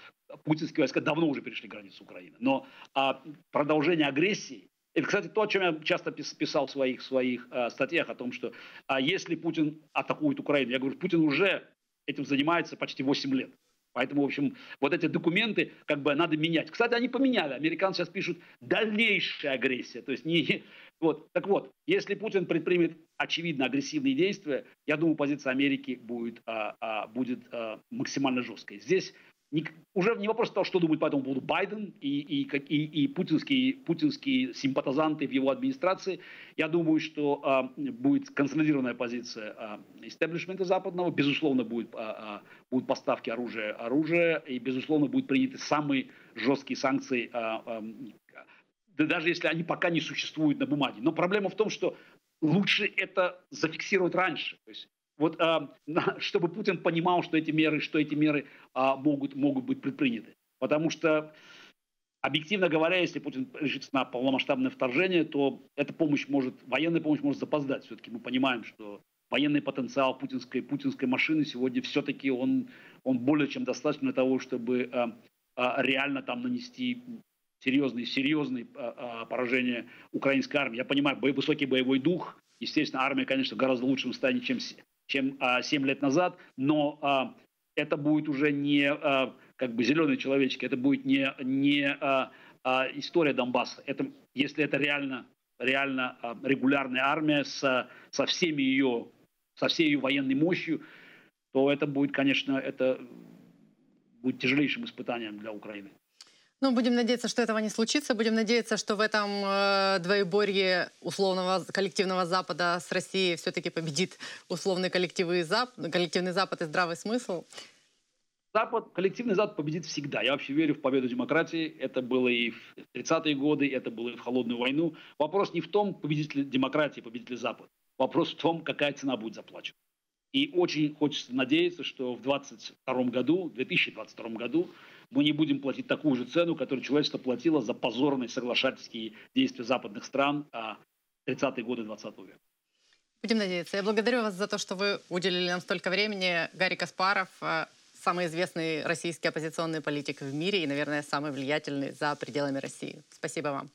путинские войска давно уже перешли границу Украины. Но а, продолжение агрессии, это, кстати, то, о чем я часто писал в своих, своих а, статьях, о том, что а если Путин атакует Украину, я говорю, Путин уже этим занимается почти 8 лет. Поэтому, в общем, вот эти документы как бы надо менять. Кстати, они поменяли. Американцы сейчас пишут дальнейшая агрессия. То есть не... Вот. Так вот, если Путин предпримет очевидно агрессивные действия, я думаю, позиция Америки будет, а, а, будет а, максимально жесткой. Здесь уже не вопрос того, что думает по этому поводу Байден и, и, и, и путинские, путинские симпатизанты в его администрации. Я думаю, что а, будет консолидированная позиция а, истеблишмента западного. Безусловно, будет, а, а, будут поставки оружия, оружия, и, безусловно, будут приняты самые жесткие санкции, а, а, да даже если они пока не существуют на бумаге. Но проблема в том, что лучше это зафиксировать раньше. То есть вот, а, чтобы Путин понимал, что эти меры, что эти меры а, могут, могут быть предприняты. Потому что, объективно говоря, если Путин решится на полномасштабное вторжение, то эта помощь может, военная помощь может запоздать. Все-таки мы понимаем, что военный потенциал путинской, путинской машины сегодня все-таки он, он более чем достаточно для того, чтобы а, реально там нанести серьезные, серьезные поражения украинской армии. Я понимаю, высокий боевой дух, естественно, армия, конечно, в гораздо лучшем состоянии, чем чем а, 7 лет назад, но а, это будет уже не а, как бы зеленые человечки, это будет не, не а, а, история Донбасса. Это, если это реально, реально а, регулярная армия с, со, всеми ее, со всей ее военной мощью, то это будет, конечно, это будет тяжелейшим испытанием для Украины. Ну, будем надеяться, что этого не случится. Будем надеяться, что в этом э, двоеборье условного коллективного Запада с Россией все-таки победит условный коллективный, Зап... коллективный Запад и здравый смысл. Запад, коллективный Запад победит всегда. Я вообще верю в победу демократии. Это было и в 30-е годы, это было и в холодную войну. Вопрос не в том, победит ли демократия, победит ли Запад. Вопрос в том, какая цена будет заплачена. И очень хочется надеяться, что в 2022 году, 2022 году мы не будем платить такую же цену, которую человечество платило за позорные соглашательские действия западных стран а 30-е годы 20 века. Будем надеяться. Я благодарю вас за то, что вы уделили нам столько времени. Гарри Каспаров, э, самый известный российский оппозиционный политик в мире и, наверное, самый влиятельный за пределами России. Спасибо вам.